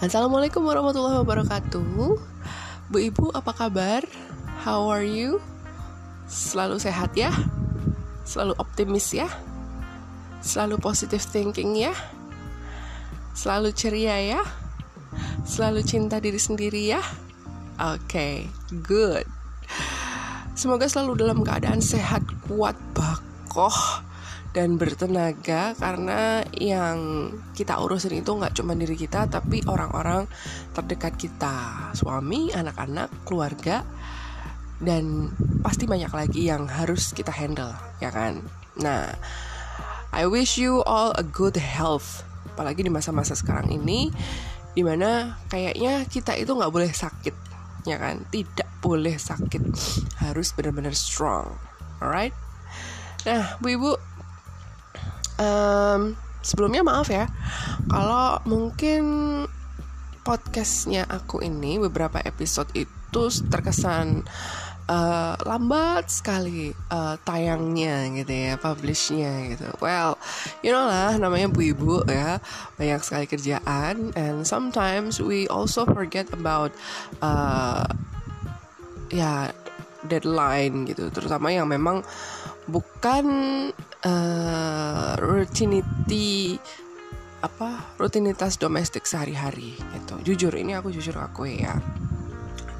Assalamualaikum warahmatullahi wabarakatuh Bu Ibu apa kabar? How are you? Selalu sehat ya? Selalu optimis ya? Selalu positive thinking ya? Selalu ceria ya? Selalu cinta diri sendiri ya? Oke, okay, good Semoga selalu dalam keadaan sehat, kuat, bakoh dan bertenaga karena yang kita urusin itu nggak cuma diri kita tapi orang-orang terdekat kita. Suami anak-anak keluarga dan pasti banyak lagi yang harus kita handle ya kan? Nah I wish you all a good health. Apalagi di masa-masa sekarang ini di mana kayaknya kita itu nggak boleh sakit ya kan? Tidak boleh sakit. Harus benar-benar strong. Alright? Nah bu ibu um, sebelumnya maaf ya kalau mungkin podcastnya aku ini beberapa episode itu terkesan uh, lambat sekali uh, tayangnya gitu ya publishnya gitu. Well you know lah namanya bu ibu ya banyak sekali kerjaan and sometimes we also forget about uh, ya deadline gitu. Terutama yang memang bukan uh, rutinity apa rutinitas domestik sehari-hari gitu. Jujur ini aku jujur aku ya.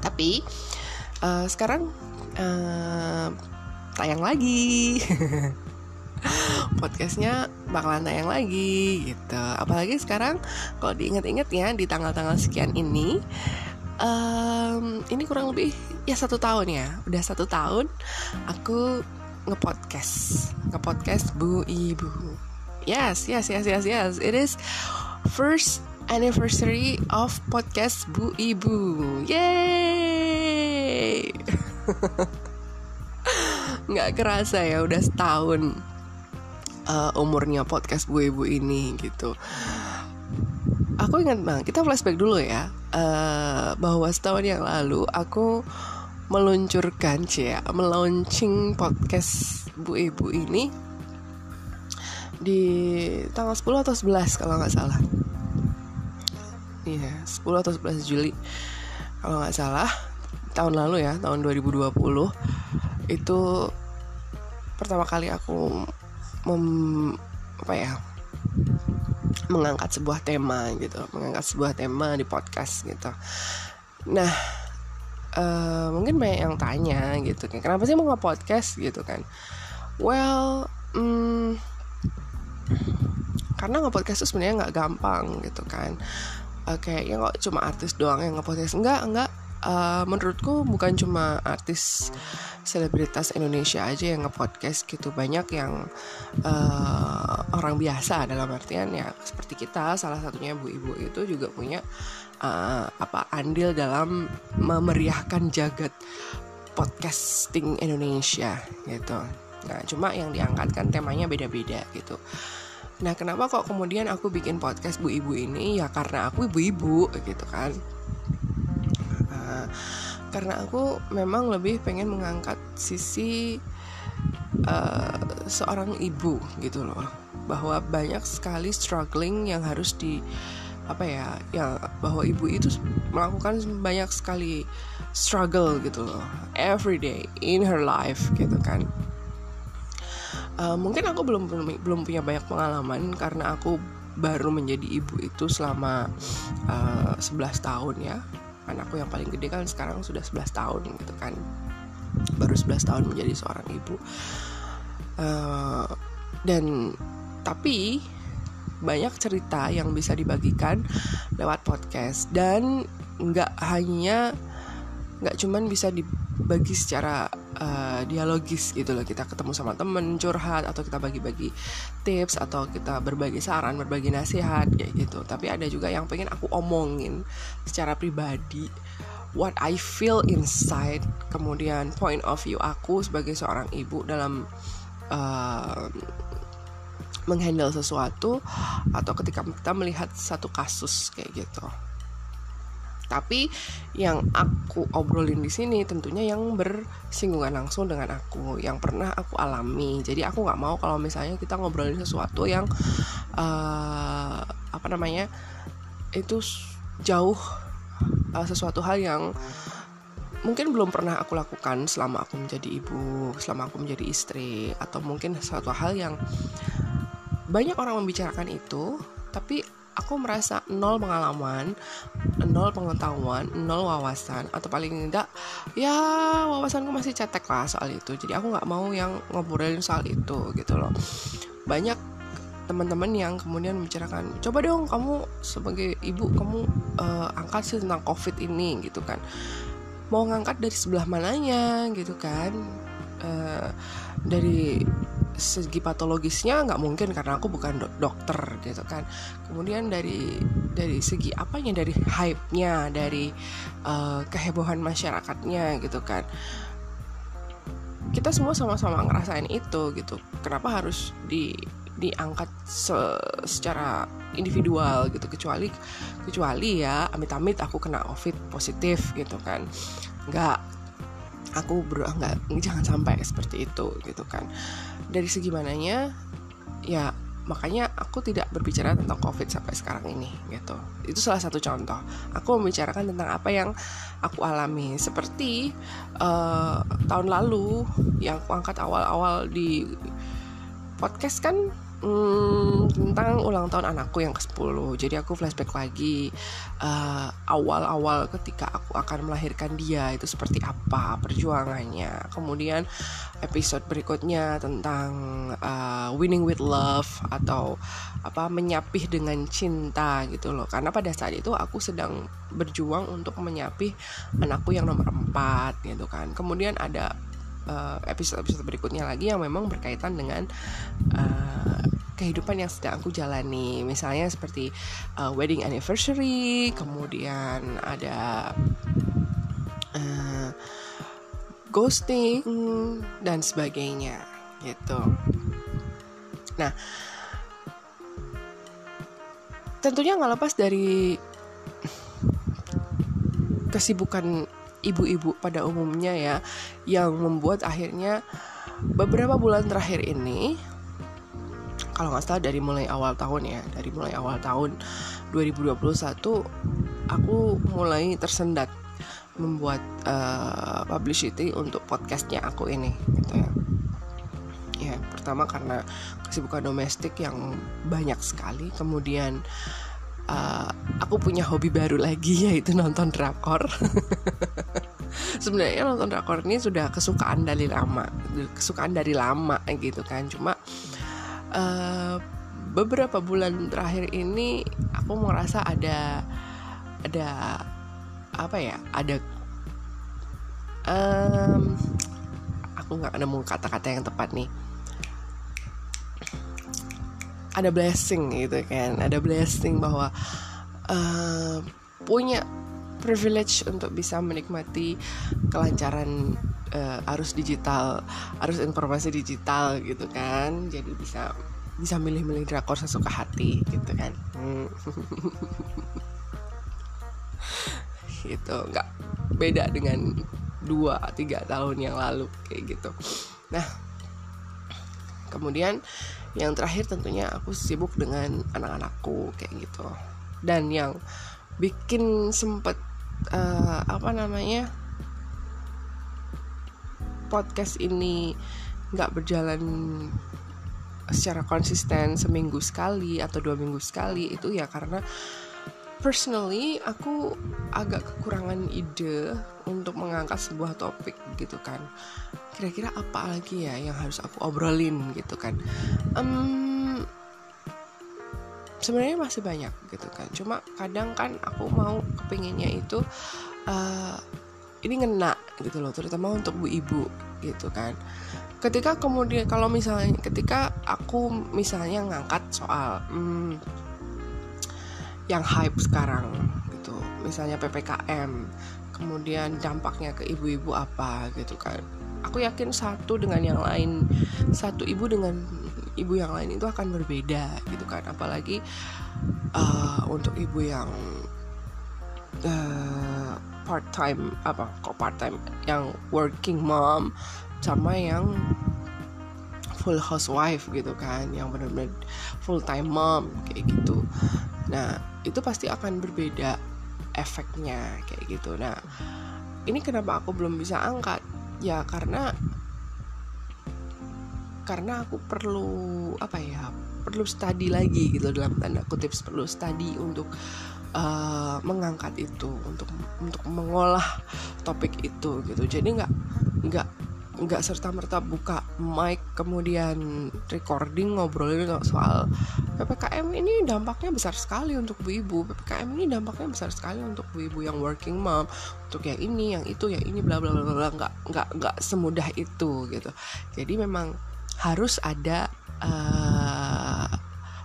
Tapi uh, sekarang uh, tayang lagi. Podcastnya bakalan tayang lagi gitu. Apalagi sekarang kalau diingat-ingat ya di tanggal-tanggal sekian ini um, ini kurang lebih ya satu tahun ya. Udah satu tahun aku ngepodcast. Ngepodcast bu ibu. Yes yes yes yes yes. It is first anniversary of podcast bu ibu. Yay! Nggak kerasa ya udah setahun uh, umurnya podcast bu ibu ini gitu. Aku ingat bang kita flashback dulu ya uh, bahwa setahun yang lalu aku meluncurkan cia melaunching podcast Bu Ibu ini di tanggal 10 atau 11 kalau nggak salah. Iya, 10 atau 11 Juli. Kalau nggak salah, tahun lalu ya, tahun 2020 itu pertama kali aku mem apa ya? mengangkat sebuah tema gitu, mengangkat sebuah tema di podcast gitu. Nah, uh, mungkin banyak yang tanya gitu kan. Kenapa sih mau nge-podcast gitu kan? Well hmm, karena nge-podcast itu sebenarnya nggak gampang gitu kan. Uh, kayaknya kok cuma artis doang yang nge-podcast. Enggak enggak uh, menurutku bukan cuma artis selebritas Indonesia aja yang nge-podcast gitu. Banyak yang uh, orang biasa dalam artian ya seperti kita salah satunya bu ibu itu juga punya uh, apa andil dalam memeriahkan jagat podcasting Indonesia gitu. Nah, cuma yang diangkat kan temanya beda-beda gitu. Nah, kenapa kok kemudian aku bikin podcast Bu Ibu ini? Ya karena aku ibu-ibu gitu kan. Uh, karena aku memang lebih pengen mengangkat sisi uh, seorang ibu gitu loh bahwa banyak sekali struggling yang harus di apa ya ya bahwa ibu itu melakukan banyak sekali struggle gitu loh every day in her life gitu kan. Uh, mungkin aku belum belum punya banyak pengalaman karena aku baru menjadi ibu itu selama uh, eh, 11 tahun ya. Anakku yang paling gede kan sekarang sudah 11 tahun gitu kan. Baru 11 tahun menjadi seorang ibu. Uh, dan tapi banyak cerita yang bisa dibagikan lewat podcast. Dan nggak hanya nggak cuman bisa dibagi secara uh, dialogis gitu loh. Kita ketemu sama temen curhat atau kita bagi-bagi tips atau kita berbagi saran berbagi nasihat kayak gitu. Tapi ada juga yang pengen aku omongin secara pribadi. What I feel inside kemudian point of view aku sebagai seorang ibu dalam uh, menghandle sesuatu atau ketika kita melihat satu kasus kayak gitu. Tapi yang aku obrolin di sini tentunya yang bersinggungan langsung dengan aku, yang pernah aku alami. Jadi aku nggak mau kalau misalnya kita ngobrolin sesuatu yang uh, apa namanya itu jauh uh, sesuatu hal yang mungkin belum pernah aku lakukan selama aku menjadi ibu, selama aku menjadi istri, atau mungkin sesuatu hal yang banyak orang membicarakan itu, tapi aku merasa nol pengalaman, nol pengetahuan, nol wawasan, atau paling tidak ya wawasanku masih cetek lah soal itu. Jadi aku nggak mau yang ngobrolin soal itu gitu loh. Banyak teman-teman yang kemudian membicarakan coba dong kamu sebagai ibu kamu uh, angkat sih tentang covid ini gitu kan mau ngangkat dari sebelah mananya gitu kan uh, dari segi patologisnya nggak mungkin karena aku bukan do dokter gitu kan. Kemudian dari dari segi apanya dari hype-nya dari uh, kehebohan masyarakatnya gitu kan. Kita semua sama-sama ngerasain itu gitu. Kenapa harus di diangkat se secara individual gitu. Kecuali kecuali ya amit-amit aku kena covid positif gitu kan. Nggak aku ber nggak jangan sampai seperti itu gitu kan dari segi mananya ya makanya aku tidak berbicara tentang covid sampai sekarang ini gitu. Itu salah satu contoh. Aku membicarakan tentang apa yang aku alami. Seperti uh, tahun lalu yang aku angkat awal-awal di podcast kan hmm, tentang ulang tahun anakku yang ke-10 jadi aku flashback lagi uh, awal-awal ketika aku akan melahirkan dia itu seperti apa perjuangannya. Kemudian episode berikutnya tentang uh, winning with love atau apa menyapih dengan cinta gitu loh. Karena pada saat itu aku sedang berjuang untuk menyapih anakku yang nomor 4 gitu kan. Kemudian ada Eh, episode-episode berikutnya lagi yang memang berkaitan dengan uh, kehidupan yang sedang aku jalani. Misalnya seperti uh, wedding anniversary kemudian ada uh, ghosting dan sebagainya gitu. Nah tentunya nggak lepas dari kesibukan ibu-ibu pada umumnya ya yang membuat akhirnya beberapa bulan terakhir ini kalau nggak salah dari mulai awal tahun ya dari mulai awal tahun 2021 aku mulai tersendat membuat uh, publicity untuk podcastnya aku ini gitu ya ya pertama karena kesibukan domestik yang banyak sekali kemudian uh, aku punya hobi baru lagi yaitu nonton drakor. Sebenarnya nonton drakor ini sudah kesukaan dari lama, kesukaan dari lama gitu kan. Cuma uh, beberapa bulan terakhir ini aku merasa ada ada apa ya? Ada um, aku nggak nemu kata-kata yang tepat nih ada blessing gitu kan ada blessing bahwa uh, punya privilege untuk bisa menikmati kelancaran uh, arus digital arus informasi digital gitu kan. Jadi bisa bisa milih-milih drakor sesuka hati gitu kan. Hmm. gitu. Nggak beda dengan dua tiga tahun yang lalu kayak gitu. Nah kemudian yang terakhir tentunya aku sibuk dengan anak-anakku kayak gitu. Dan yang bikin sempet uh, apa namanya podcast ini nggak berjalan secara konsisten seminggu sekali atau dua minggu sekali itu ya karena personally aku agak kekurangan ide untuk mengangkat sebuah topik gitu kan. Kira-kira apa lagi ya yang harus aku obrolin gitu kan? Um, sebenarnya masih banyak gitu kan. Cuma kadang kan aku mau kepinginnya itu uh, ini ngena gitu loh terutama untuk bu ibu gitu kan. Ketika kemudian kalau misalnya ketika aku misalnya ngangkat soal hmm, yang hype sekarang gitu misalnya ppkm kemudian dampaknya ke ibu-ibu apa gitu kan. Aku yakin satu dengan yang lain satu ibu dengan ibu yang lain itu akan berbeda gitu kan. Apalagi uh, untuk ibu yang uh, part time apa kok part time yang working mom sama yang full housewife gitu kan yang benar-benar full time mom kayak gitu. Nah itu pasti akan berbeda efeknya kayak gitu. Nah ini kenapa aku belum bisa angkat? Ya karena karena aku perlu apa ya perlu study lagi gitu dalam tanda kutip perlu study untuk uh, mengangkat itu untuk untuk mengolah topik itu gitu. Jadi nggak nggak nggak serta merta buka mic kemudian recording ngobrolin soal ppkm ini dampaknya besar sekali untuk ibu-ibu. Ppkm ini dampaknya besar sekali untuk ibu-ibu yang working mom untuk yang ini yang itu yang ini bla bla bla bla nggak nggak nggak semudah itu gitu. Jadi memang harus ada uh,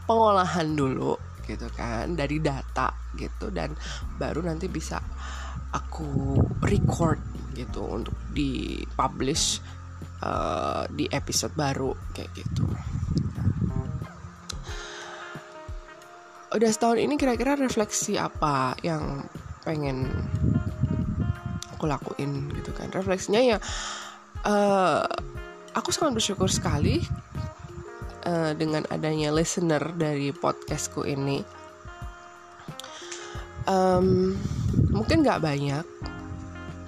pengolahan dulu gitu kan dari data gitu dan baru nanti bisa aku record gitu untuk di publish uh, di episode baru kayak gitu. Udah setahun ini kira-kira refleksi apa yang pengen aku lakuin gitu kan? Refleksinya ya uh, aku sangat bersyukur sekali uh, dengan adanya listener dari podcastku ini. Um, mungkin nggak banyak,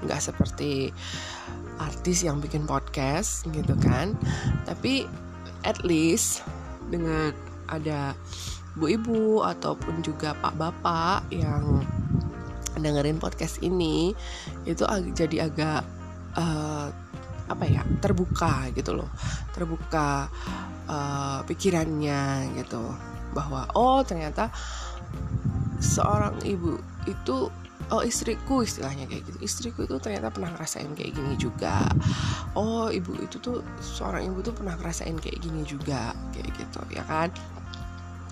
nggak seperti artis yang bikin podcast gitu kan, tapi at least dengan ada bu ibu ataupun juga pak bapak yang dengerin podcast ini itu ag jadi agak uh, apa ya terbuka gitu loh. Terbuka uh, pikirannya gitu. Bahwa oh ternyata seorang ibu itu oh istriku istilahnya kayak gitu. Istriku itu ternyata pernah ngerasain kayak gini juga. Oh ibu itu tuh seorang ibu tuh pernah ngerasain kayak gini juga kayak gitu ya kan?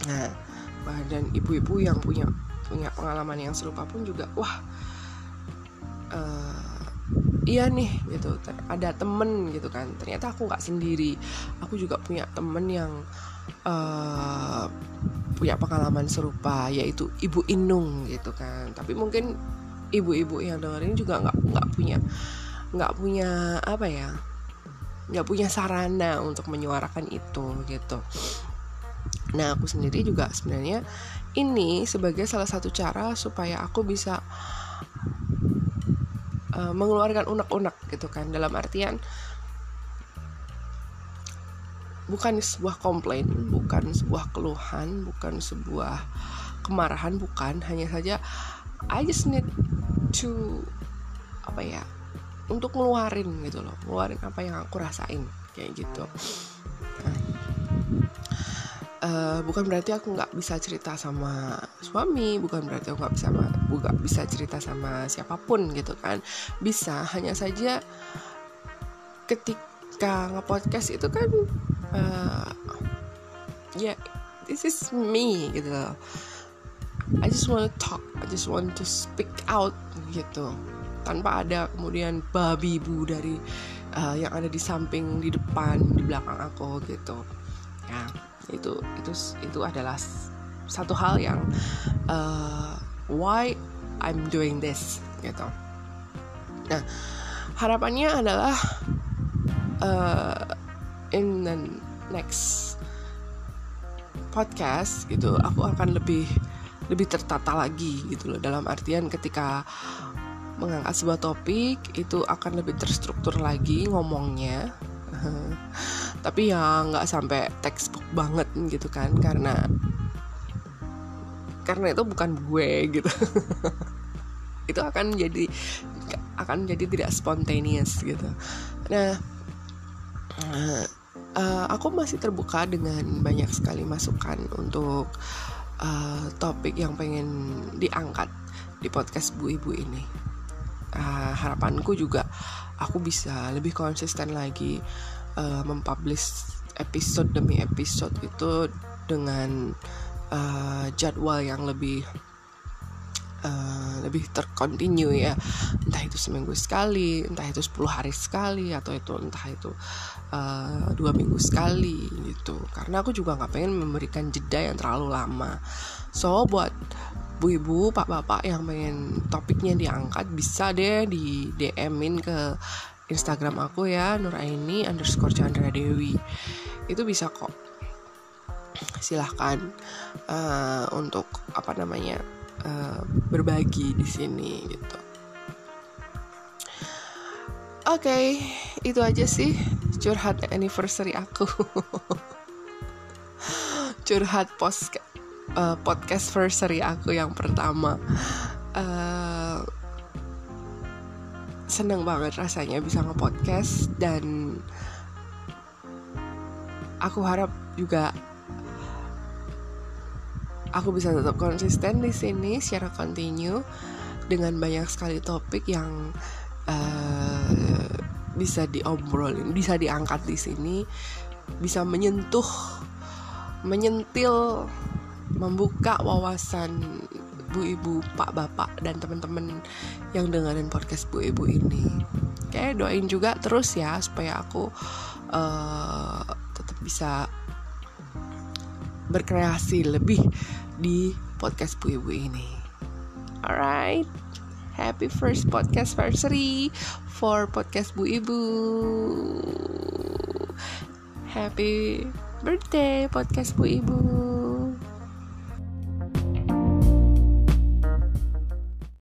Nah dan ibu-ibu yang punya punya pengalaman yang serupa pun juga wah uh, iya nih gitu. Ada temen gitu kan. Ternyata aku nggak sendiri. Aku juga punya temen yang uh, punya pengalaman serupa yaitu ibu Inung gitu kan. Tapi mungkin ibu-ibu yang dengerin juga nggak nggak punya nggak punya apa ya nggak punya sarana untuk menyuarakan itu gitu. Nah aku sendiri juga sebenarnya ini sebagai salah satu cara supaya aku bisa uh, mengeluarkan unek-unek gitu kan. Dalam artian bukan sebuah komplain, bukan sebuah keluhan, bukan sebuah kemarahan, bukan. Hanya saja I just need to apa ya untuk ngeluarin gitu loh, ngeluarin apa yang aku rasain kayak gitu. Uh, bukan berarti aku nggak bisa cerita sama suami bukan berarti aku nggak bisa nggak bisa cerita sama siapa pun gitu kan. Bisa hanya saja ketika ngepodcast itu kan uh, ya yeah, this is me gitu. I just want to talk I just want to speak out gitu. Tanpa ada kemudian babi bu dari uh, yang ada di samping di depan di belakang aku gitu. Ya itu itu itu adalah satu hal yang uh, why I'm doing this gitu. Nah harapannya adalah uh, in the next podcast gitu aku akan lebih lebih tertata lagi gitu loh. Dalam artian ketika mengangkat sebuah topik itu akan lebih terstruktur lagi ngomongnya tapi ya nggak sampai textbook banget gitu kan karena karena itu bukan gue gitu. Itu akan jadi akan jadi tidak spontaneous gitu. Nah uh, aku masih terbuka dengan banyak sekali masukan untuk uh, topik yang pengen diangkat di podcast bu ibu ini. Uh, harapanku juga aku bisa lebih konsisten lagi uh, mempublish episode demi episode itu dengan uh, jadwal yang lebih uh, lebih terkontinu ya. Entah itu seminggu sekali entah itu 10 hari sekali atau itu entah itu uh, dua minggu sekali gitu. Karena aku juga nggak pengen memberikan jeda yang terlalu lama. So buat bu ibu pak bapak yang pengen topiknya diangkat bisa deh di DM-in ke Instagram aku ya Nuraini underscore Chandra Dewi itu bisa kok silahkan uh, untuk apa namanya uh, berbagi di sini gitu. Oke, okay, itu aja sih curhat anniversary aku. curhat post uh, podcast anniversary aku yang pertama. Uh, seneng banget rasanya bisa nge-podcast dan aku harap juga aku bisa tetap konsisten di sini secara kontinu dengan banyak sekali topik yang uh, bisa diobrolin, bisa diangkat di sini, bisa menyentuh, menyentil, membuka wawasan bu ibu, pak bapak dan teman-teman yang dengerin podcast bu ibu ini. Kayak doain juga terus ya supaya aku uh, tetap bisa berkreasi lebih di podcast Bu Ibu ini. Alright, happy first podcast anniversary for podcast Bu Ibu. Happy birthday podcast Bu Ibu.